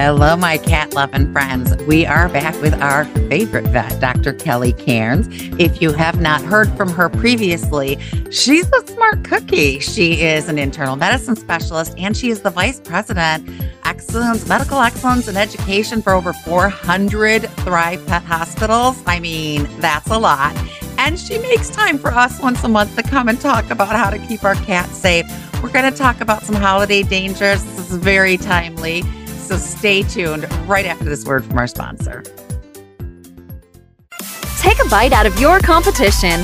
Hello, my cat loving friends. We are back with our favorite vet, Dr. Kelly Cairns. If you have not heard from her previously, she's a smart cookie. She is an internal medicine specialist and she is the vice president, excellence, medical excellence and education for over 400 Thrive Pet hospitals. I mean, that's a lot. And she makes time for us once a month to come and talk about how to keep our cats safe. We're going to talk about some holiday dangers. This is very timely. So stay tuned right after this word from our sponsor. Take a bite out of your competition.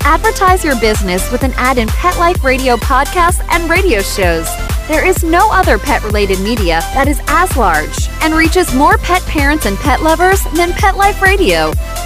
Advertise your business with an ad in Pet Life Radio podcasts and radio shows. There is no other pet related media that is as large and reaches more pet parents and pet lovers than Pet Life Radio.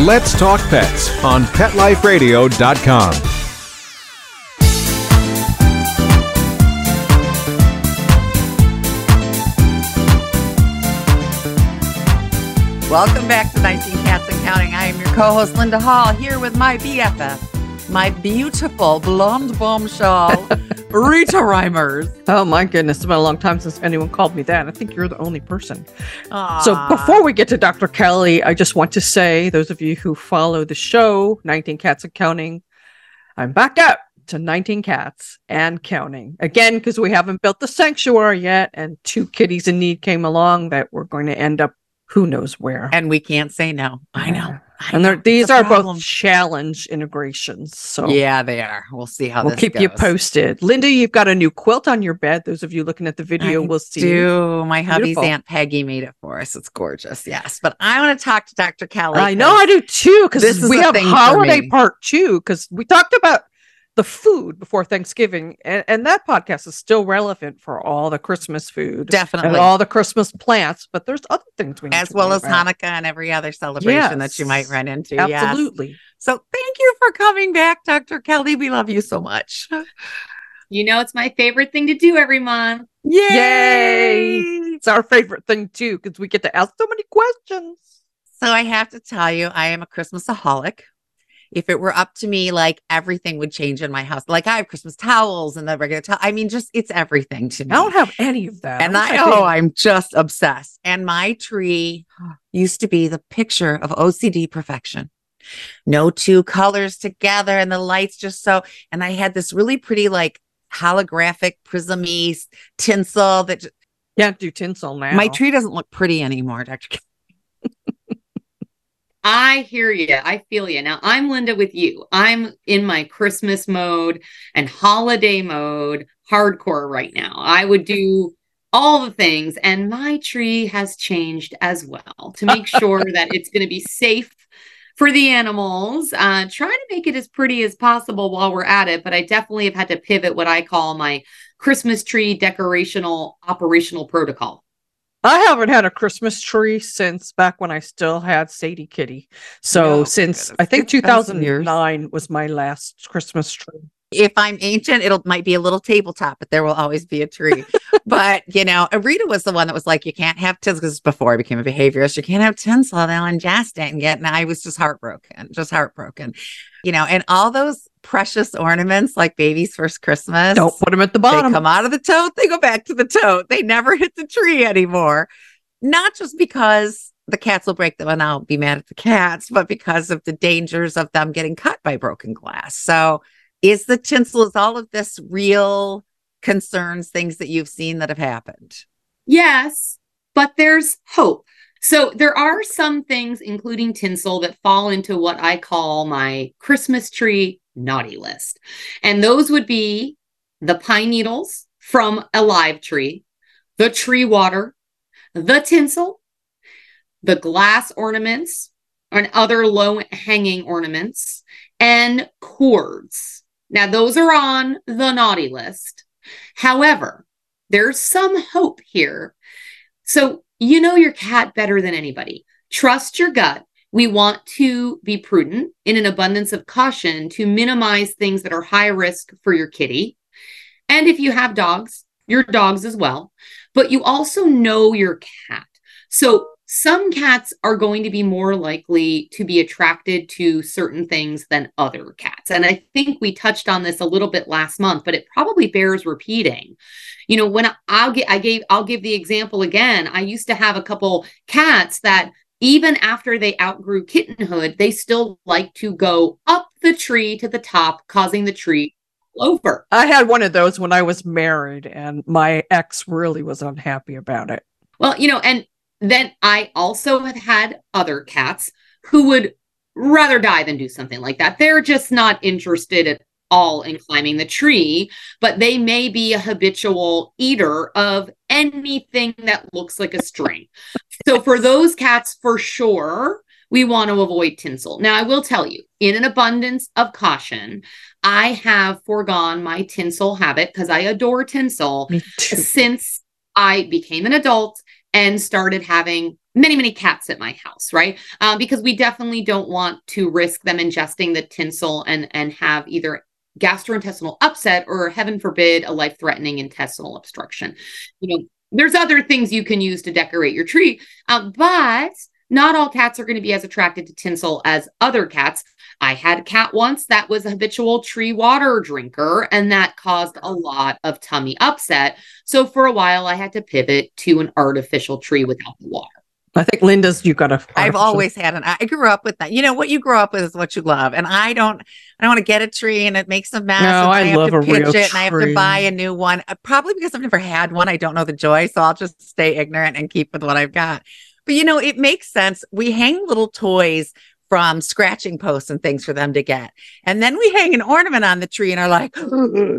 Let's Talk Pets on PetLifeRadio.com. Welcome back to 19 Cats and Counting. I am your co-host Linda Hall here with my BFF, my beautiful blonde bombshell, Rita Reimers. Oh my goodness, it's been a long time since anyone called me that. I think you're the only person. Aww. So before we get to Dr. Kelly, I just want to say, those of you who follow the show, 19 Cats and Counting, I'm back up to 19 cats and counting again because we haven't built the sanctuary yet, and two kitties in need came along that we're going to end up who knows where. and we can't say no. I know. I and know. these are problem. both challenge integrations. So Yeah, they are. We'll see how we'll keep you posted. Linda, you've got a new quilt on your bed. Those of you looking at the video I will see. Do my hubby's Beautiful. aunt Peggy made it for us? It's gorgeous. Yes, but I want to talk to Dr. Kelly. I know I do too, because we have holiday part two, because we talked about the food before Thanksgiving, and, and that podcast is still relevant for all the Christmas food Definitely. and all the Christmas plants. But there's other things we need as to well as about. Hanukkah and every other celebration that you might run into. Yes. Absolutely. So thank you for coming back, Dr. Kelly. We love you so much. You know, it's my favorite thing to do every month. Yay! It's our favorite thing too, because we get to ask so many questions. So I have to tell you, I am a Christmasaholic. If it were up to me, like everything would change in my house. Like I have Christmas towels and the regular towel. I mean, just it's everything to me. I don't have any of that. and I did. oh, I'm just obsessed. And my tree used to be the picture of OCD perfection. No two colors together, and the lights just so. And I had this really pretty, like holographic prismy tinsel that can't do tinsel now. my tree doesn't look pretty anymore, Dr. I hear you. I feel you. Now, I'm Linda with you. I'm in my Christmas mode and holiday mode, hardcore right now. I would do all the things, and my tree has changed as well to make sure that it's going to be safe for the animals. Uh, trying to make it as pretty as possible while we're at it, but I definitely have had to pivot what I call my Christmas tree decorational operational protocol. I haven't had a Christmas tree since back when I still had Sadie Kitty. So Oh, since. I think It's been some years. 2009 was my last Christmas tree. If I'm ancient, it'll might be a little tabletop, but there will always be a tree. but you know, Rita was the one that was like, you can't have tinsel because before I became a behaviorist, you can't have tinsel on just and yet and I was just heartbroken, just heartbroken. You know, and all those precious ornaments like baby's first Christmas. Don't put them at the bottom. they come out of the tote, they go back to the tote. They never hit the tree anymore. Not just because the cats will break them and I'll be mad at the cats, but because of the dangers of them getting cut by broken glass. So, is the tinsel, is all of this real concerns, things that you've seen that have happened? Yes, but there's hope. So there are some things, including tinsel, that fall into what I call my Christmas tree naughty list. And those would be the pine needles from a live tree, the tree water, the tinsel, the glass ornaments, and other low hanging ornaments, and cords. Now, those are on the naughty list. However, there's some hope here. So, you know your cat better than anybody. Trust your gut. We want to be prudent in an abundance of caution to minimize things that are high risk for your kitty. And if you have dogs, your dogs as well. But you also know your cat. So, some cats are going to be more likely to be attracted to certain things than other cats. And I think we touched on this a little bit last month, but it probably bears repeating. You know, when I'll get I gave I'll give the example again. I used to have a couple cats that even after they outgrew kittenhood, they still like to go up the tree to the top, causing the tree over. I had one of those when I was married, and my ex really was unhappy about it. Well, you know, and then I also have had other cats who would rather die than do something like that. They're just not interested at all in climbing the tree, but they may be a habitual eater of anything that looks like a string. So for those cats, for sure, we want to avoid tinsel. Now, I will tell you, in an abundance of caution, I have foregone my tinsel habit because I adore tinsel since I became an adult and started having many, many cats at my house, right? Um, because we definitely don't want to risk them ingesting the tinsel and and have either gastrointestinal upset or heaven forbid a life-threatening intestinal obstruction. You know, there's other things you can use to decorate your tree, uh, but not all cats are going to be as attracted to tinsel as other cats. I had a cat once that was a habitual tree water drinker, and that caused a lot of tummy upset. So for a while, I had to pivot to an artificial tree without the water. I think Linda's you got a. I've always had an. I grew up with that. You know what you grow up with is what you love, and I don't. I don't want to get a tree and it makes a mess. No, I, I have love to a pitch real it and I have to buy a new one. Uh, Probably because I've never had one. I don't know the joy, so I'll just stay ignorant and keep with what I've got. But you know, it makes sense. We hang little toys from scratching posts and things for them to get. And then we hang an ornament on the tree and are like,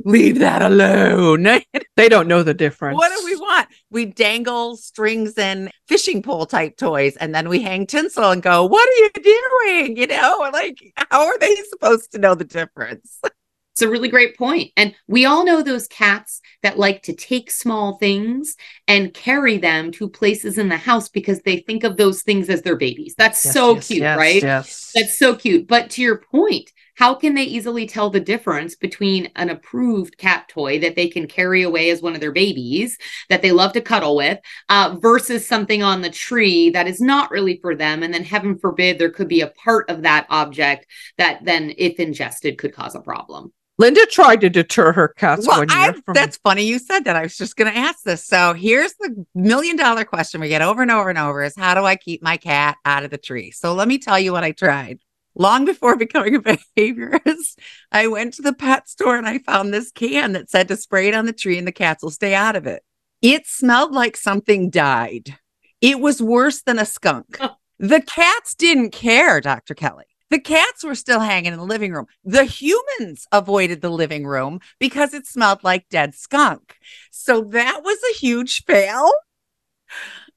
leave that alone. They don't know the difference. What do we want? We dangle strings and fishing pole type toys, and then we hang tinsel and go, What are you doing? You know, like, how are they supposed to know the difference? It's a really great point. And we all know those cats that like to take small things and carry them to places in the house because they think of those things as their babies. That's Yes, so yes, cute, yes, right? Yes. That's so cute. But to your point, how can they easily tell the difference between an approved cat toy that they can carry away as one of their babies that they love to cuddle with uh, versus something on the tree that is not really for them? And then, heaven forbid, there could be a part of that object that then, if ingested, could cause a problem. Linda tried to deter her cats well, one I, year. From, that's funny you said that. I was just going to ask this. So here's the million dollar question we get over and over and over is how do I keep my cat out of the tree? So let me tell you what I tried. Long before becoming a behaviorist, I went to the pet store and I found this can that said to spray it on the tree and the cats will stay out of it. It smelled like something died. It was worse than a skunk. The cats didn't care, Dr. Kelly. The cats were still hanging in the living room. The humans avoided the living room because it smelled like dead skunk. So that was a huge fail.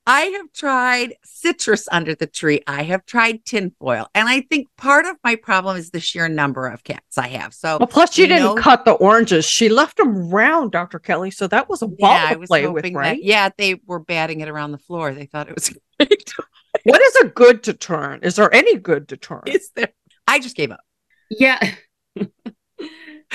I have tried citrus under the tree. I have tried tinfoil. And I think part of my problem is the sheer number of cats I have. So well, plus she you didn't know- cut the oranges. She left them round, Dr. Kelly. So that was a ball yeah, to was play with, hoping that- right? yeah, they were batting it around the floor. They thought it was great. What is a good deterrent? Is there any good deterrent? Is there? I just gave up. Yeah. oh,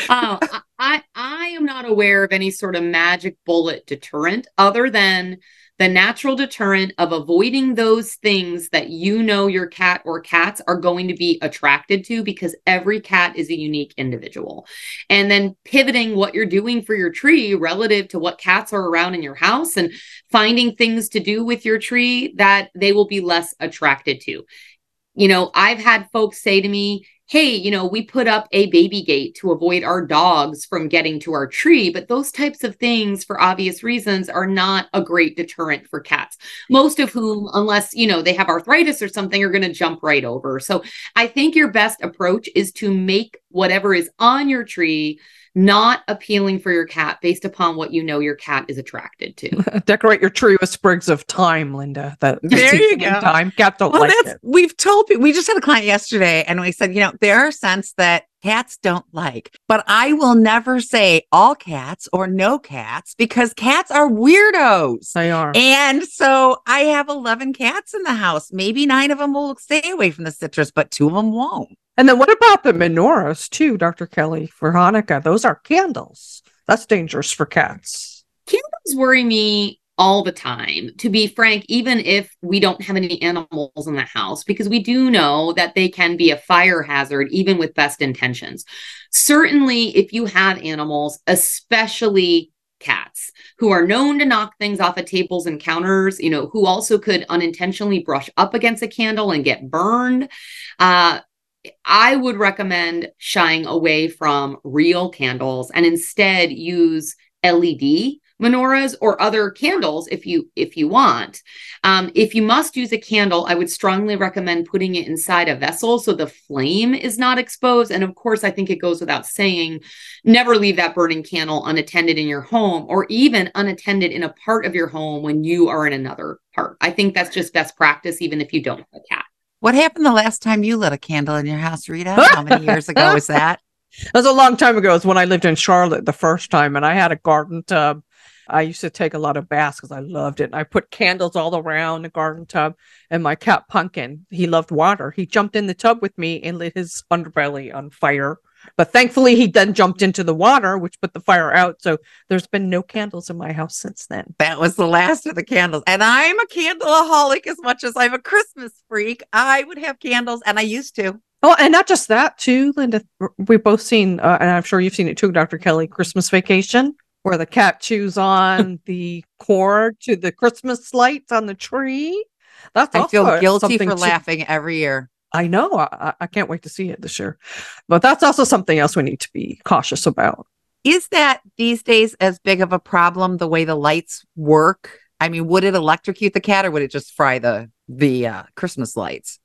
I, I I am not aware of any sort of magic bullet deterrent other than the natural deterrent of avoiding those things that you know your cat or cats are going to be attracted to because every cat is a unique individual. And then pivoting what you're doing for your tree relative to what cats are around in your house and finding things to do with your tree that they will be less attracted to. You know, I've had folks say to me, hey, you know, we put up a baby gate to avoid our dogs from getting to our tree, but those types of things, for obvious reasons, are not a great deterrent for cats. Most of whom, unless, you know, they have arthritis or something, are going to jump right over. So I think your best approach is to make whatever is on your tree not appealing for your cat based upon what you know your cat is attracted to. Decorate your tree with sprigs of thyme, Linda. That There you go. Thyme. Cats don't Well, like that's it. we've told people. We just had a client yesterday, and we said, you know, there are scents that cats don't like, but I will never say all cats or no cats because cats are weirdos. They are. And so I have 11 cats in the house. Maybe nine of them will stay away from the citrus, but two of them won't. And then what about the menorahs too, Dr. Kelly, for Hanukkah? Those are candles. That's dangerous for cats. Candles worry me all the time, to be frank, even if we don't have any animals in the house, because we do know that they can be a fire hazard, even with best intentions. Certainly, if you have animals, especially cats who are known to knock things off of tables and counters, you know, who also could unintentionally brush up against a candle and get burned. Uh, I would recommend shying away from real candles and instead use LED menorahs or other candles if you if you want. Um, if you must use a candle, I would strongly recommend putting it inside a vessel so the flame is not exposed. And of course, I think it goes without saying, never leave that burning candle unattended in your home or even unattended in a part of your home when you are in another part. I think that's just best practice, even if you don't have a cat. What happened the last time you lit a candle in your house, Rita? How many years ago was that? That was a long time ago. It was when I lived in Charlotte the first time, and I had a garden tub. I used to take a lot of baths because I loved it. And I put candles all around the garden tub. And my cat Pumpkin, he loved water. He jumped in the tub with me and lit his underbelly on fire. But thankfully, he then jumped into the water, which put the fire out. So there's been no candles in my house since then. That was the last of the candles. And I'm a candleaholic as much as I'm a Christmas freak. I would have candles, and I used to. Oh, and not just that, too, Linda. We've both seen, uh, and I'm sure you've seen it too, Dr. Kelly, Christmas Vacation, where the cat chews on the cord to the Christmas lights on the tree. That's I feel guilty for to- laughing every year. I know. I, I- I can't wait to see it this year. But that's also something else we need to be cautious about. Is that these days as big of a problem the way the lights work? I mean, would it electrocute the cat or would it just fry the the uh, Christmas lights?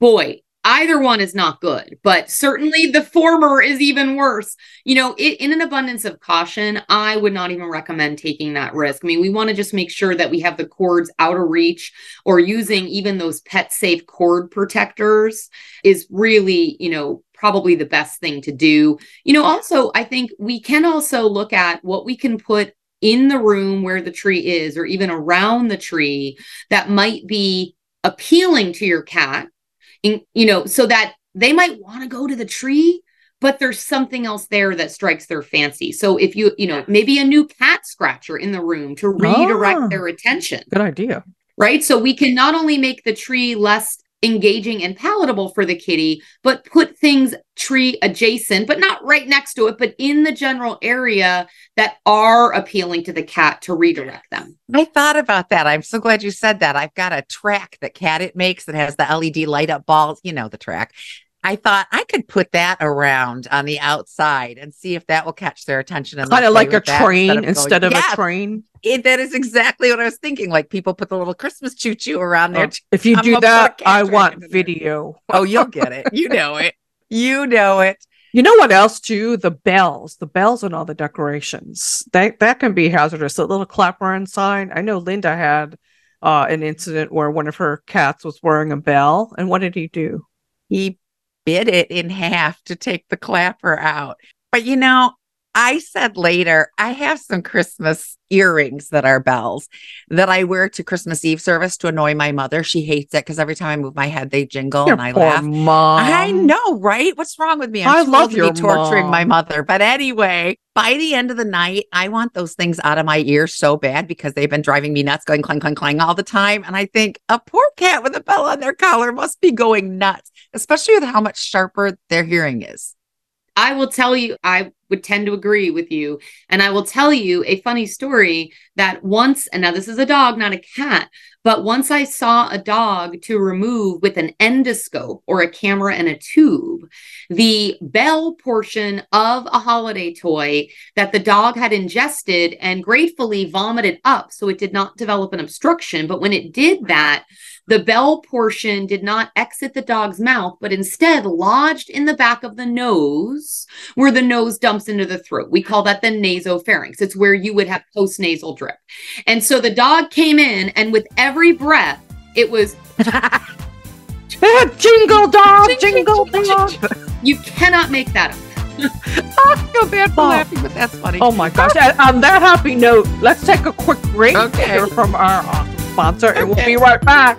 boy either one is not good but certainly the former is even worse. You know it, in an abundance of caution i would not even recommend taking that risk. I mean we want to just make sure that we have the cords out of reach or using even those pet safe cord protectors is really you know probably the best thing to do. You know also i think we can also look at what we can put in the room where the tree is or even around the tree that might be appealing to your cat in, you know, so that they might want to go to the tree, but there's something else there that strikes their fancy. So if you, you know, maybe a new cat scratcher in the room to redirect Ah. their attention, Good idea. right? So we can not only make the tree less engaging and palatable for the kitty, but put things tree adjacent, but not right next to it, but in the general area that are appealing to the cat to redirect them. I thought about that. I'm so glad you said that. I've got a track that Catit makes that has the LED light up balls. You know the track. I thought I could put that around on the outside and see if that will catch their attention. And Kind of like a train instead of Yes, a train. it- that is exactly what I was thinking. Like people put the little Christmas choo choo around there. Oh, if you I'm do a that, I want there. video. Oh, you'll get it. You know it. You know it. You know what else too? The bells, the bells and all the decorations. That that can be hazardous. The little clapper inside. I know Linda had uh, an incident where one of her cats was wearing a bell, and what did he do? he bit it in half to take the clapper out. But you know, I said later, I have some Christmas earrings that are bells that I wear to Christmas Eve service to annoy my mother. She hates it because every time I move my head, they jingle Your and I poor laugh. mom. I know, right? What's wrong with me? I'm I love to your be torturing my mother. But anyway, by the end of the night, I want those things out of my ears so bad because they've been driving me nuts, going clang, clang, clang all the time. And I think a poor cat with a bell on their collar must be going nuts, especially with how much sharper their hearing is. I will tell you, I would tend to agree with you. And I will tell you a funny story that once, and now this is a dog, not a cat, but once I saw a dog to remove with an endoscope or a camera and a tube the bell portion of a holiday toy that the dog had ingested and gratefully vomited up. So it did not develop an obstruction. But when it did that, The bell portion did not exit the dog's mouth, but instead lodged in the back of the nose, where the nose dumps into the throat. We call that the nasopharynx. It's where you would have post nasal drip. And so the dog came in, and with every breath, it was jingle dog, jingle, dog. You cannot make that up. Oh, I feel bad for Oh. laughing, but that's funny. Oh my gosh. And on that happy note, let's take a quick break Okay. here from our awesome sponsor, and we'll be right back.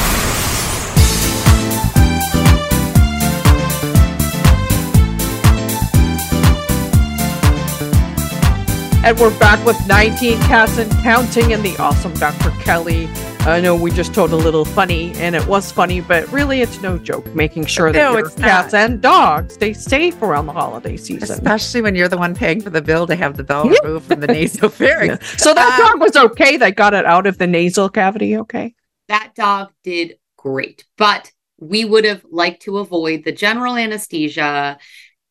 And we're back with 19 cats and counting and the awesome Dr. Kelly. I know we just told a little funny, and it was funny, but really it's no joke making sure that No, your cats not. and dogs stay safe around the holiday season. Especially when you're the one paying for the bill to have the bell Yeah. removed from the nasopharynx. Yeah. So that Uh, dog was okay. They got it out of the nasal cavity. Okay. That dog did great, but we would have liked to avoid the general anesthesia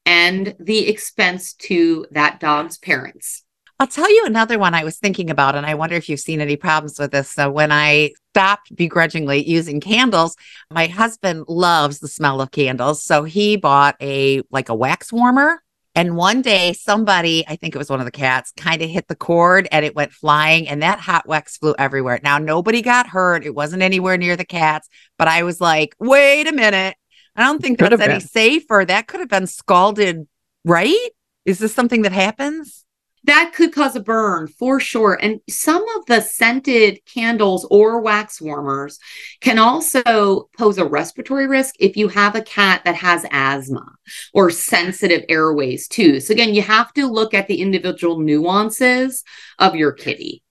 and the expense to that dog's parents. I'll tell you another one I was thinking about, and I wonder if you've seen any problems with this. So, when I stopped begrudgingly using candles, my husband loves the smell of candles. So, he bought a like a wax warmer. And one day, somebody, I think it was one of the cats, kind of hit the cord and it went flying, and that hot wax flew everywhere. Now, nobody got hurt. It wasn't anywhere near the cats, but I was like, wait a minute. I don't think that's any been. safer. That could have been scalded, right? Is this something that happens? That could cause a burn for sure. And some of the scented candles or wax warmers can also pose a respiratory risk if you have a cat that has asthma or sensitive airways too. So, again, you have to look at the individual nuances of your kitty.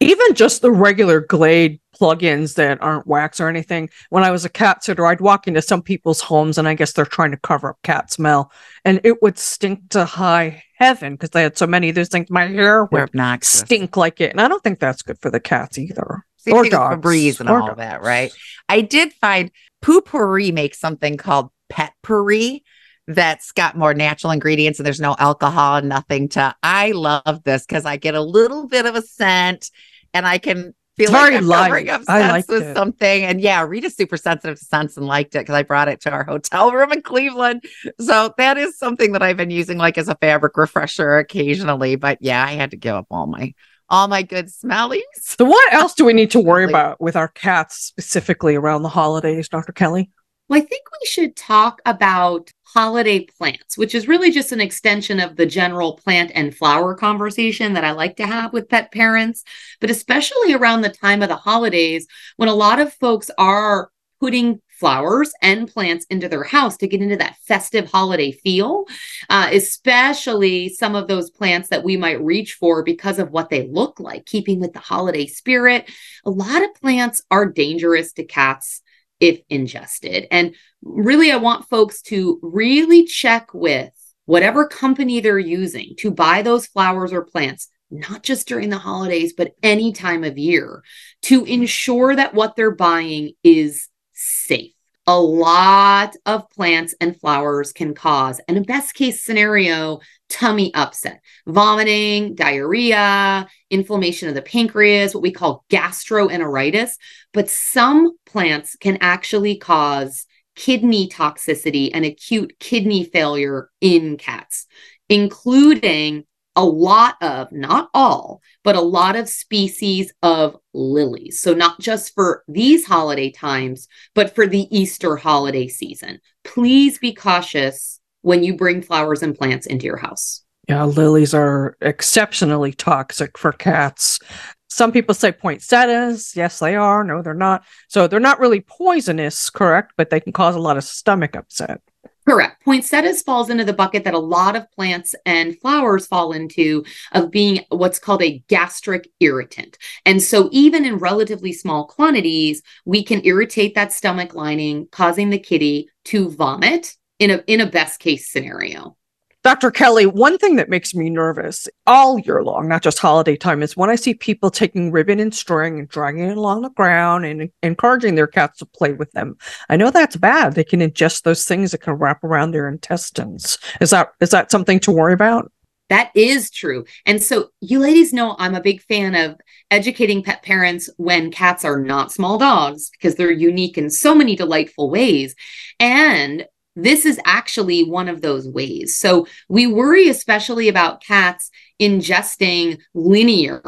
Even just the regular Glade plugins that aren't wax or anything. When I was a cat sitter, I'd walk into some people's homes and I guess they're trying to cover up cat smell, and it would stink to high heaven because they had so many of those things. My hair would obnoxious. stink like it, and I don't think that's good for the cats either. Same Or dogs. Febreze and Or all dogs. that, right? I did find Poo-Pourri makes something called Pet Puree that's got more natural ingredients and there's no alcohol and nothing to. I love this because I get a little bit of a scent and I can feel like very I'm light. covering up liked with it. something. And yeah, Rita's super sensitive to scents and liked it because I brought it to our hotel room in Cleveland. So that is something that I've been using like as a fabric refresher occasionally. But yeah, I had to give up all my all my good smellies. So, what else do we need to worry about with our cats specifically around the holidays, Dr. Kelly? Well, I think we should talk about holiday plants, which is really just an extension of the general plant and flower conversation that I like to have with pet parents, but especially around the time of the holidays when a lot of folks are putting flowers and plants into their house to get into that festive holiday feel, uh, especially some of those plants that we might reach for because of what they look like, keeping with the holiday spirit. A lot of plants are dangerous to cats if ingested. And really, I want folks to really check with whatever company they're using to buy those flowers or plants, not just during the holidays, but any time of year to ensure that what they're buying is safe. A lot of plants and flowers can cause, and a best case scenario, tummy upset, vomiting, diarrhea, inflammation of the pancreas, what we call gastroenteritis. But some plants can actually cause kidney toxicity and acute kidney failure in cats, including a lot of, not all, but a lot of species of lilies. So, not just for these holiday times, but for the Easter holiday season. Please be cautious when you bring flowers and plants into your house. Yeah, lilies are exceptionally toxic for cats. Some people say poinsettias. Yes, they are. No, they're not. So they're not really poisonous, correct? But they can cause a lot of stomach upset. Correct. Poinsettias falls into the bucket that a lot of plants and flowers fall into of being what's called a gastric irritant. And so, even in relatively small quantities, we can irritate that stomach lining, causing the kitty to vomit in a in a best case scenario. Dr. Kelly, one thing that makes me nervous all year long, not just holiday time, is when I see people taking ribbon and string and dragging it along the ground and encouraging their cats to play with them. I know that's bad. They can ingest those things that can wrap around their intestines. Is that is that something to worry about? That is true. And so you ladies know I'm a big fan of educating pet parents when cats are not small dogs because they're unique in so many delightful ways. And this is actually one of those ways. So we worry especially about cats ingesting linear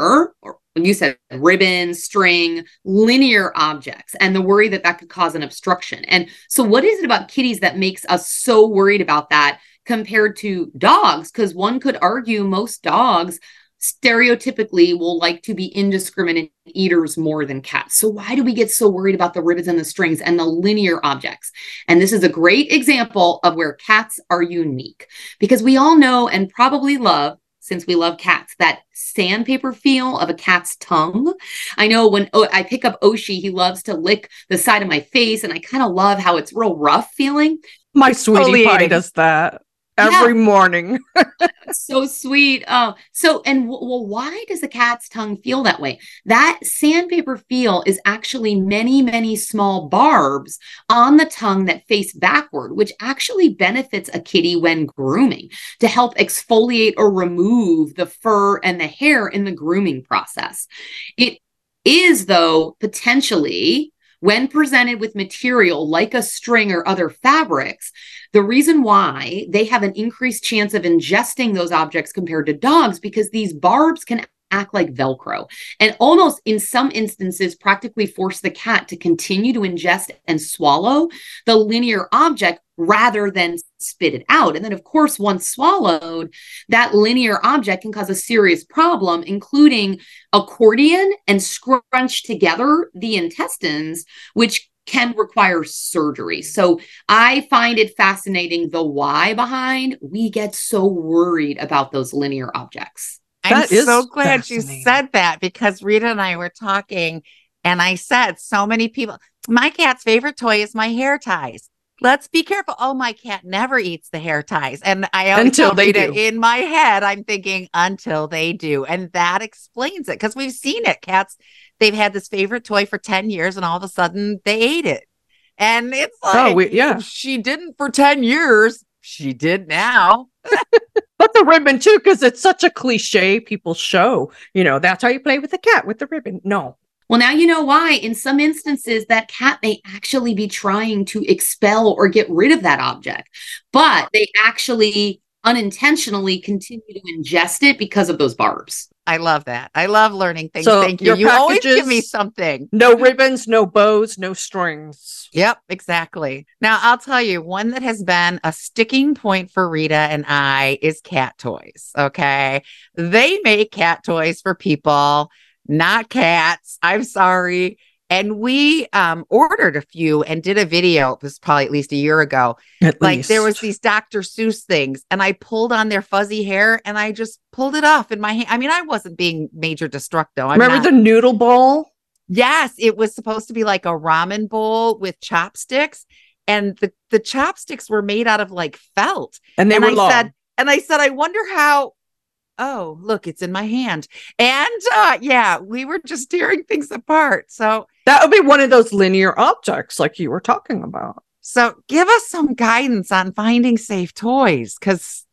or you said ribbon, string, linear objects, and the worry that that could cause an obstruction. And so, what is it about kitties that makes us so worried about that compared to dogs? Because one could argue most dogs stereotypically will like to be indiscriminate eaters more than cats. So why do we get so worried about the ribbons and the strings and the linear objects? And this is a great example of where cats are unique because we all know and probably love since we love cats, that sandpaper feel of a cat's tongue. I know when oh, I pick up Oshi, he loves to lick the side of my face, and I kind of love how it's real rough feeling. My sweetie pie does that every yeah. morning. so sweet. Oh, so and w- well, why does the cat's tongue feel that way? That sandpaper feel is actually many, many small barbs on the tongue that face backward, which actually benefits a kitty when grooming to help exfoliate or remove the fur and the hair in the grooming process. It is, though, potentially when presented with material like a string or other fabrics, the reason why they have an increased chance of ingesting those objects compared to dogs because these barbs can act like Velcro and almost in some instances practically force the cat to continue to ingest and swallow the linear object rather than spit it out. And then, of course, once swallowed, that linear object can cause a serious problem, including accordion and scrunch together the intestines, which can require surgery. So I find it fascinating the why behind we get so worried about those linear objects. I'm so glad you said that because Rita and I were talking and I said so many people my cat's favorite toy is my hair ties. Let's be careful. Oh, my cat never eats the hair ties. And I until they Rita, do. In my head, I'm thinking until they do. And that explains it because we've seen it. Cats they've had this favorite toy for 10 years and all of a sudden they ate it. And it's oh, like, oh, we, yeah, she didn't for 10 years. She did now. but the ribbon too, because it's such a cliche people show. You know, that's how you play with the cat with the ribbon. No. Well, now you know why. In some instances, that cat may actually be trying to expel or get rid of that object, but they actually unintentionally continue to ingest it because of those barbs. I love that. I love learning things. So Thank you. You always give me something. No ribbons, no bows, no strings. Yep, exactly. Now, I'll tell you one that has been a sticking point for Rita and I is cat toys. Okay. They make cat toys for people, not cats. I'm sorry. And we um, ordered a few and did a video. It was probably at least a year ago. At like least. there was these Dr. Seuss things, and I pulled on their fuzzy hair and I just pulled it off in my hand. I mean, I wasn't being major destructo. I'm Remember not- the noodle bowl? Yes, it was supposed to be like a ramen bowl with chopsticks, and the the chopsticks were made out of like felt. And they and were I long. Said, and I said, I wonder how oh look it's in my hand. And uh yeah we were just tearing things apart. So that would be one of those linear objects like you were talking about. So give us some guidance on finding safe toys because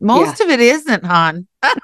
most yeah. of it isn't hon.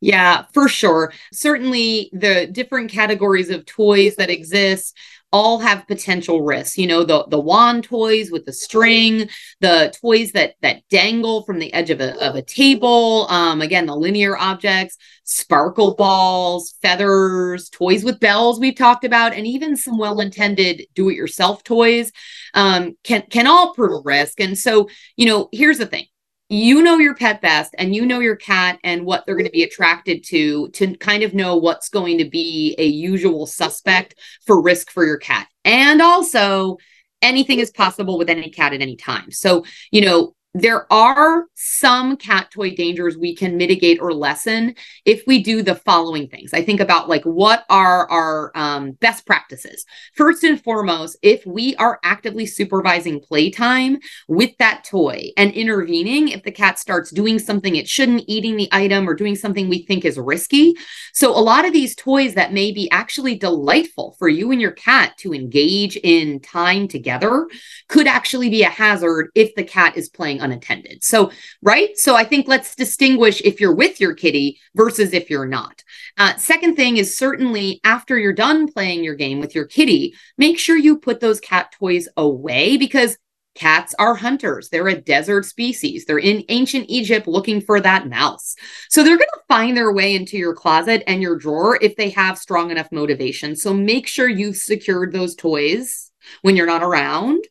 Yeah for sure. Certainly the different categories of toys that exist all have potential risks. You know, the the wand toys with the string, the toys that that dangle from the edge of a of a table. Um, again, the linear objects, sparkle balls, feathers, toys with bells we've talked about, and even some well-intended do-it-yourself toys um, can can all prove a risk. And so, you know, here's the thing you know your pet best and you know your cat and what they're going to be attracted to to kind of know what's going to be a usual suspect for risk for your cat. And also anything is possible with any cat at any time. So you know there are some cat toy dangers we can mitigate or lessen if we do the following things. I think about like what are our um, best practices. First and foremost, if we are actively supervising playtime with that toy and intervening if the cat starts doing something it shouldn't, eating the item, or doing something we think is risky. So, a lot of these toys that may be actually delightful for you and your cat to engage in time together could actually be a hazard if the cat is playing unattended. So, right? So, I think let's distinguish if you're with your kitty versus if you're not. Uh, second thing is certainly after you're done playing your game with your kitty, make sure you put those cat toys away because Cats are hunters. They're a desert species. They're in ancient Egypt looking for that mouse. So they're going to find their way into your closet and your drawer if they have strong enough motivation. So make sure you've secured those toys when you're not around.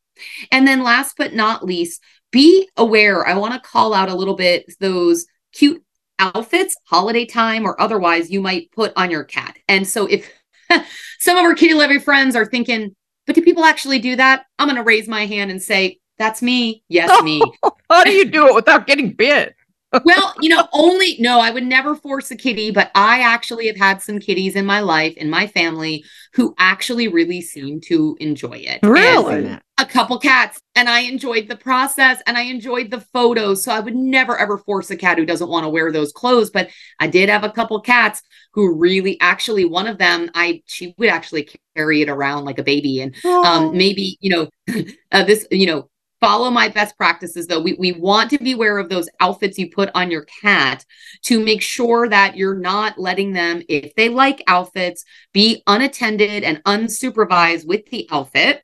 And then last but not least, be aware. I want to call out a little bit those cute outfits, holiday time or otherwise, you might put on your cat. And so if some of our kitty loving friends are thinking, but do people actually do that? I'm going to raise my hand and say, that's me. Yes, me. How do you do it without getting bit? Well, you know, only no, I would never force a kitty, but I actually have had some kitties in my life, in my family, who actually really seem to enjoy it. Really? And a couple cats, and I enjoyed the process and I enjoyed the photos. So I would never ever force a cat who doesn't want to wear those clothes. But I did have a couple cats who really actually, one of them, I she would actually carry it around like a baby, and um, maybe you know, uh, this you know follow my best practices though. We, we want to be aware of those outfits you put on your cat to make sure that you're not letting them if they like outfits be unattended and unsupervised with the outfit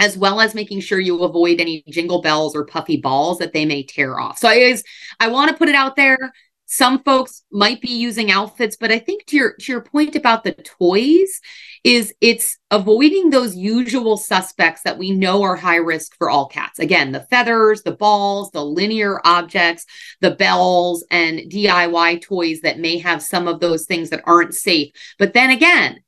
as well as making sure you avoid any jingle bells or puffy balls that they may tear off. So i is i want to put it out there. Some folks might be using outfits but i think to your to your point about the toys is it's avoiding those usual suspects that we know are high risk for all cats. Again the feathers the balls the linear objects the bells and diy toys that may have some of those things that aren't safe. But then again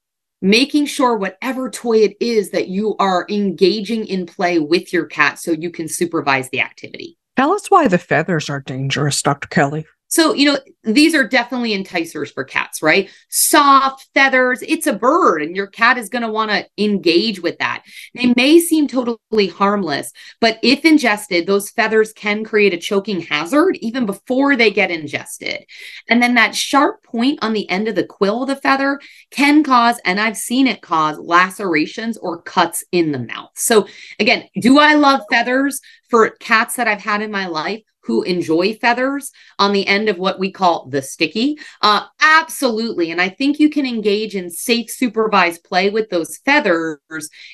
making sure whatever toy it is that you are engaging in play with your cat so you can supervise the activity. Tell us why the feathers are dangerous dr kelly so, you know, these are definitely enticers for cats, right? Soft feathers, it's a bird, and your cat is going to want to engage with that. They may seem totally harmless, but if ingested, those feathers can create a choking hazard even before they get ingested. And then that sharp point on the end of the quill of the feather can cause, and I've seen it cause lacerations or cuts in the mouth. So, again, do I love feathers for cats that I've had in my life? Who enjoy feathers on the end of what we call the sticky? Uh, absolutely. And I think you can engage in safe supervised play with those feathers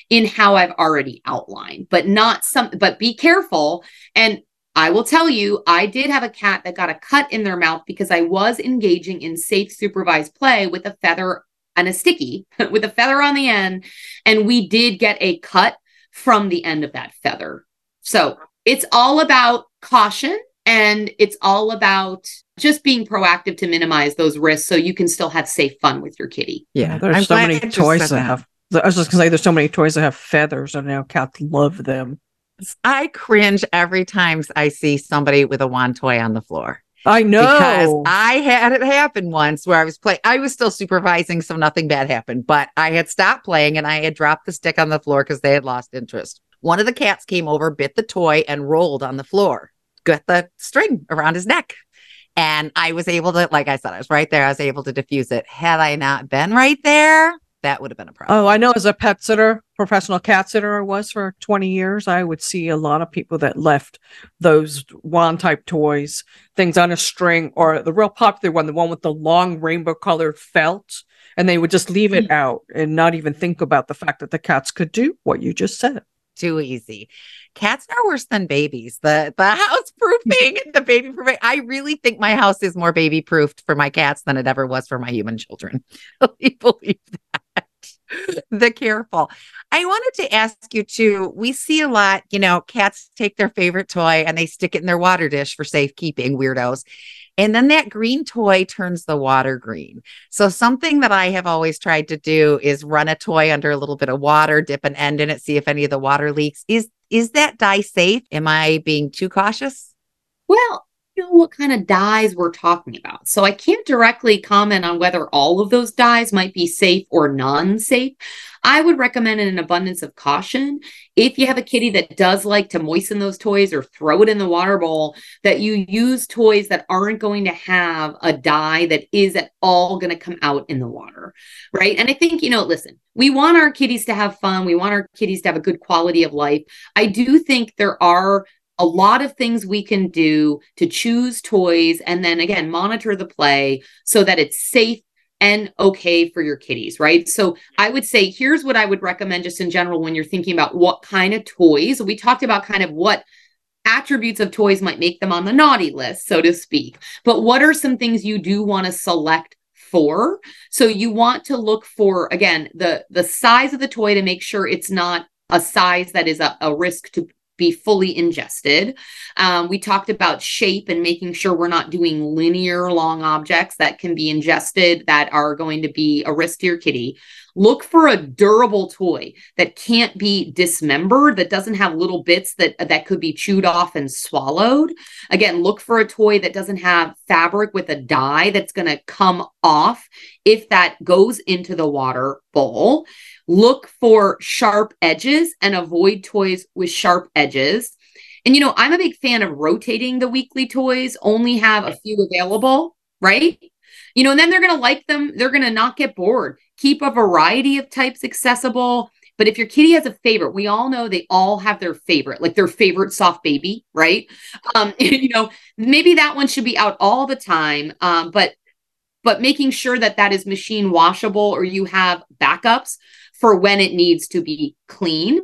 in how I've already outlined, but not some, but be careful. And I will tell you, I did have a cat that got a cut in their mouth because I was engaging in safe supervised play with a feather and a sticky with a feather on the end. And we did get a cut from the end of that feather. So it's all about caution and it's all about just being proactive to minimize those risks so you can still have safe fun with your kitty. Yeah, there's I'm so many toys that have. I was just gonna say, there's so many toys that have feathers, and now cats love them. I cringe every time I see somebody with a wand toy on the floor. I know because I had it happen once where I was playing. I was still supervising, so nothing bad happened. But I had stopped playing and I had dropped the stick on the floor because they had lost interest. One of the cats came over, bit the toy, and rolled on the floor, got the string around his neck. And I was able to, like I said, I was right there. I was able to diffuse it. Had I not been right there, that would have been a problem. Oh, I know as a pet sitter, professional cat sitter I was for 20 years, I would see a lot of people that left those wand type toys, things on a string, or the real popular one, the one with the long rainbow colored felt, and they would just leave it hmm. out and not even think about the fact that the cats could do what you just said. Too easy. Cats are worse than babies. The the house proofing the baby proofing. I really think my house is more baby proofed for my cats than it ever was for my human children. believe that. the careful. I wanted to ask you too. We see a lot, you know, cats take their favorite toy and they stick it in their water dish for safekeeping, weirdos. And then that green toy turns the water green. So, something that I have always tried to do is run a toy under a little bit of water, dip an end in it, see if any of the water leaks. Is is that dye safe? Am I being too cautious? Well, know what kind of dyes we're talking about. So I can't directly comment on whether all of those dyes might be safe or non safe. I would recommend an abundance of caution if you have a kitty that does like to moisten those toys or throw it in the water bowl, that you use toys that aren't going to have a dye that is at all going to come out in the water. Right. And I think, you know, listen, we want our kitties to have fun. We want our kitties to have a good quality of life. I do think there are a lot of things we can do to choose toys and then again monitor the play so that it's safe and okay for your kitties, right? So I would say here's what I would recommend just in general when you're thinking about what kind of toys. We talked about kind of what attributes of toys might make them on the naughty list, so to speak. But what are some things you do want to select for? So you want to look for again the the size of the toy to make sure it's not a size that is a, a risk to be fully ingested. Um, we talked about shape and making sure we're not doing linear long objects that can be ingested that are going to be a risk to your kitty. Look for a durable toy that can't be dismembered, that doesn't have little bits that that could be chewed off and swallowed. Again, look for a toy that doesn't have fabric with a dye that's going to come off if that goes into the water bowl. Look for sharp edges and avoid toys with sharp edges. And you know, I'm a big fan of rotating the weekly toys, only have a few available, right? You know, and then they're going to like them. They're going to not get bored. Keep a variety of types accessible. But if your kitty has a favorite, we all know they all have their favorite, like their favorite soft baby, right? Um, you know, maybe that one should be out all the time. Um, but but making sure that that is machine washable or you have backups for when it needs to be clean.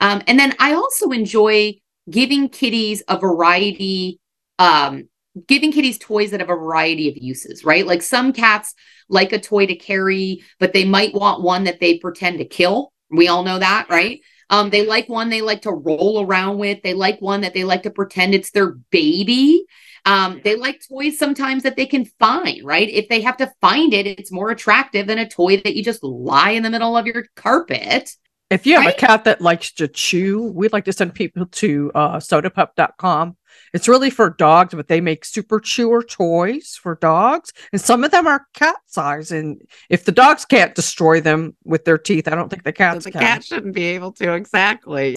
Um, and then I also enjoy giving kitties a variety, um, giving kitties toys that have a variety of uses, right? Like some cats like a toy to carry, but they might want one that they pretend to kill. We all know that, right? Um, they like one they like to roll around with. They like one that they like to pretend it's their baby. Um, they like toys sometimes that they can find, right? If they have to find it, it's more attractive than a toy that you just lie in the middle of your carpet. If you have right? a cat that likes to chew, we'd like to send people to uh, sodapup.com. It's really for dogs, but they make super chewer toys for dogs. And some of them are cat size. And if the dogs can't destroy them with their teeth, I don't think the cats so the can. cat shouldn't be able to. Exactly.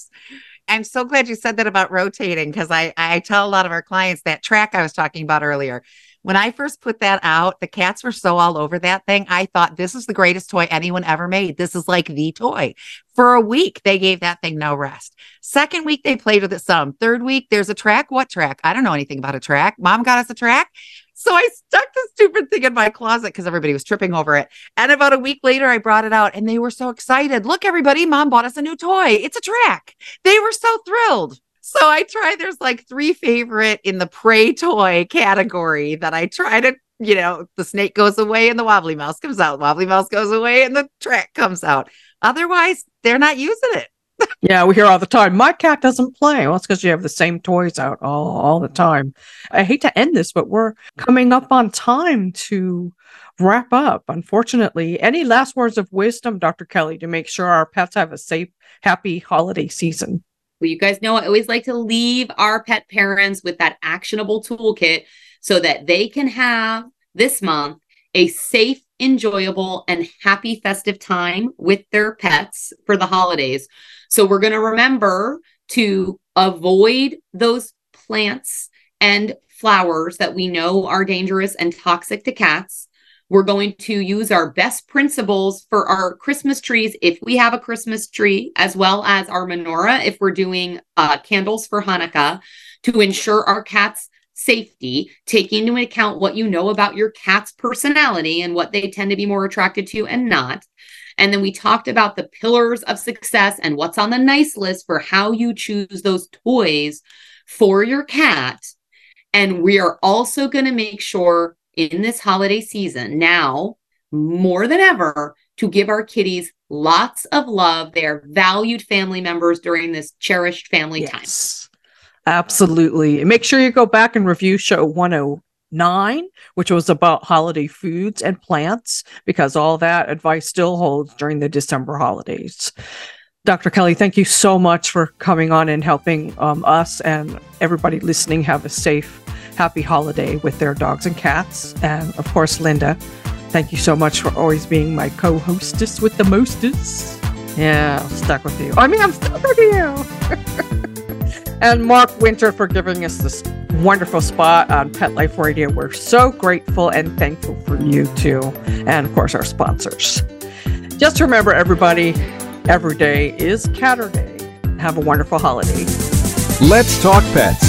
I'm so glad you said that about rotating because I, I tell a lot of our clients that track I was talking about earlier. When I first put that out, the cats were so all over that thing. I thought this is the greatest toy anyone ever made. This is like the toy. For a week, they gave that thing no rest. Second week, they played with it some. Third week, there's a track. What track? I don't know anything about a track. Mom got us a track. So I stuck the stupid thing in my closet because everybody was tripping over it. And about a week later, I brought it out and they were so excited. Look, everybody, mom bought us a new toy. It's a track. They were so thrilled. So I try, there's like three favorite in the prey toy category that I try to, you know, the snake goes away and the wobbly mouse comes out. Wobbly mouse goes away and the track comes out. Otherwise, they're not using it yeah, we hear all the time. My cat doesn't play. Well, it's because you have the same toys out all, all the time. I hate to end this, but we're coming up on time to wrap up. Unfortunately, any last words of wisdom, Dr. Kelly, to make sure our pets have a safe, happy holiday season? Well, you guys know I always like to leave our pet parents with that actionable toolkit so that they can have this month a safe, enjoyable, and happy festive time with their pets for the holidays. So we're going to remember to avoid those plants and flowers that we know are dangerous and toxic to cats. We're going to use our best principles for our Christmas trees if we have a Christmas tree, as well as our menorah if we're doing uh, candles for Hanukkah to ensure our cats' safety, taking into account what you know about your cat's personality and what they tend to be more attracted to and not. And then we talked about the pillars of success and what's on the nice list for how you choose those toys for your cat. And we are also going to make sure in this holiday season now more than ever to give our kitties lots of love. They are valued family members during this cherished family yes, Absolutely. And make sure you go back and review show 109, which was about holiday foods and plants, because all that advice still holds during the December holidays. Dr. Kelly, thank you so much for coming on and helping um, us and everybody listening have a safe happy holiday with their dogs and cats. And of course, Linda, thank you so much for always being my co hostess with the mostest. Yeah, I'm stuck with you. I mean, I'm stuck with you. and Mark Winter for giving us this wonderful spot on Pet Life Radio. We're so grateful and thankful for you too. And of course, our sponsors. Just remember, everybody, every day is Catterday. Have a wonderful holiday. Let's talk pets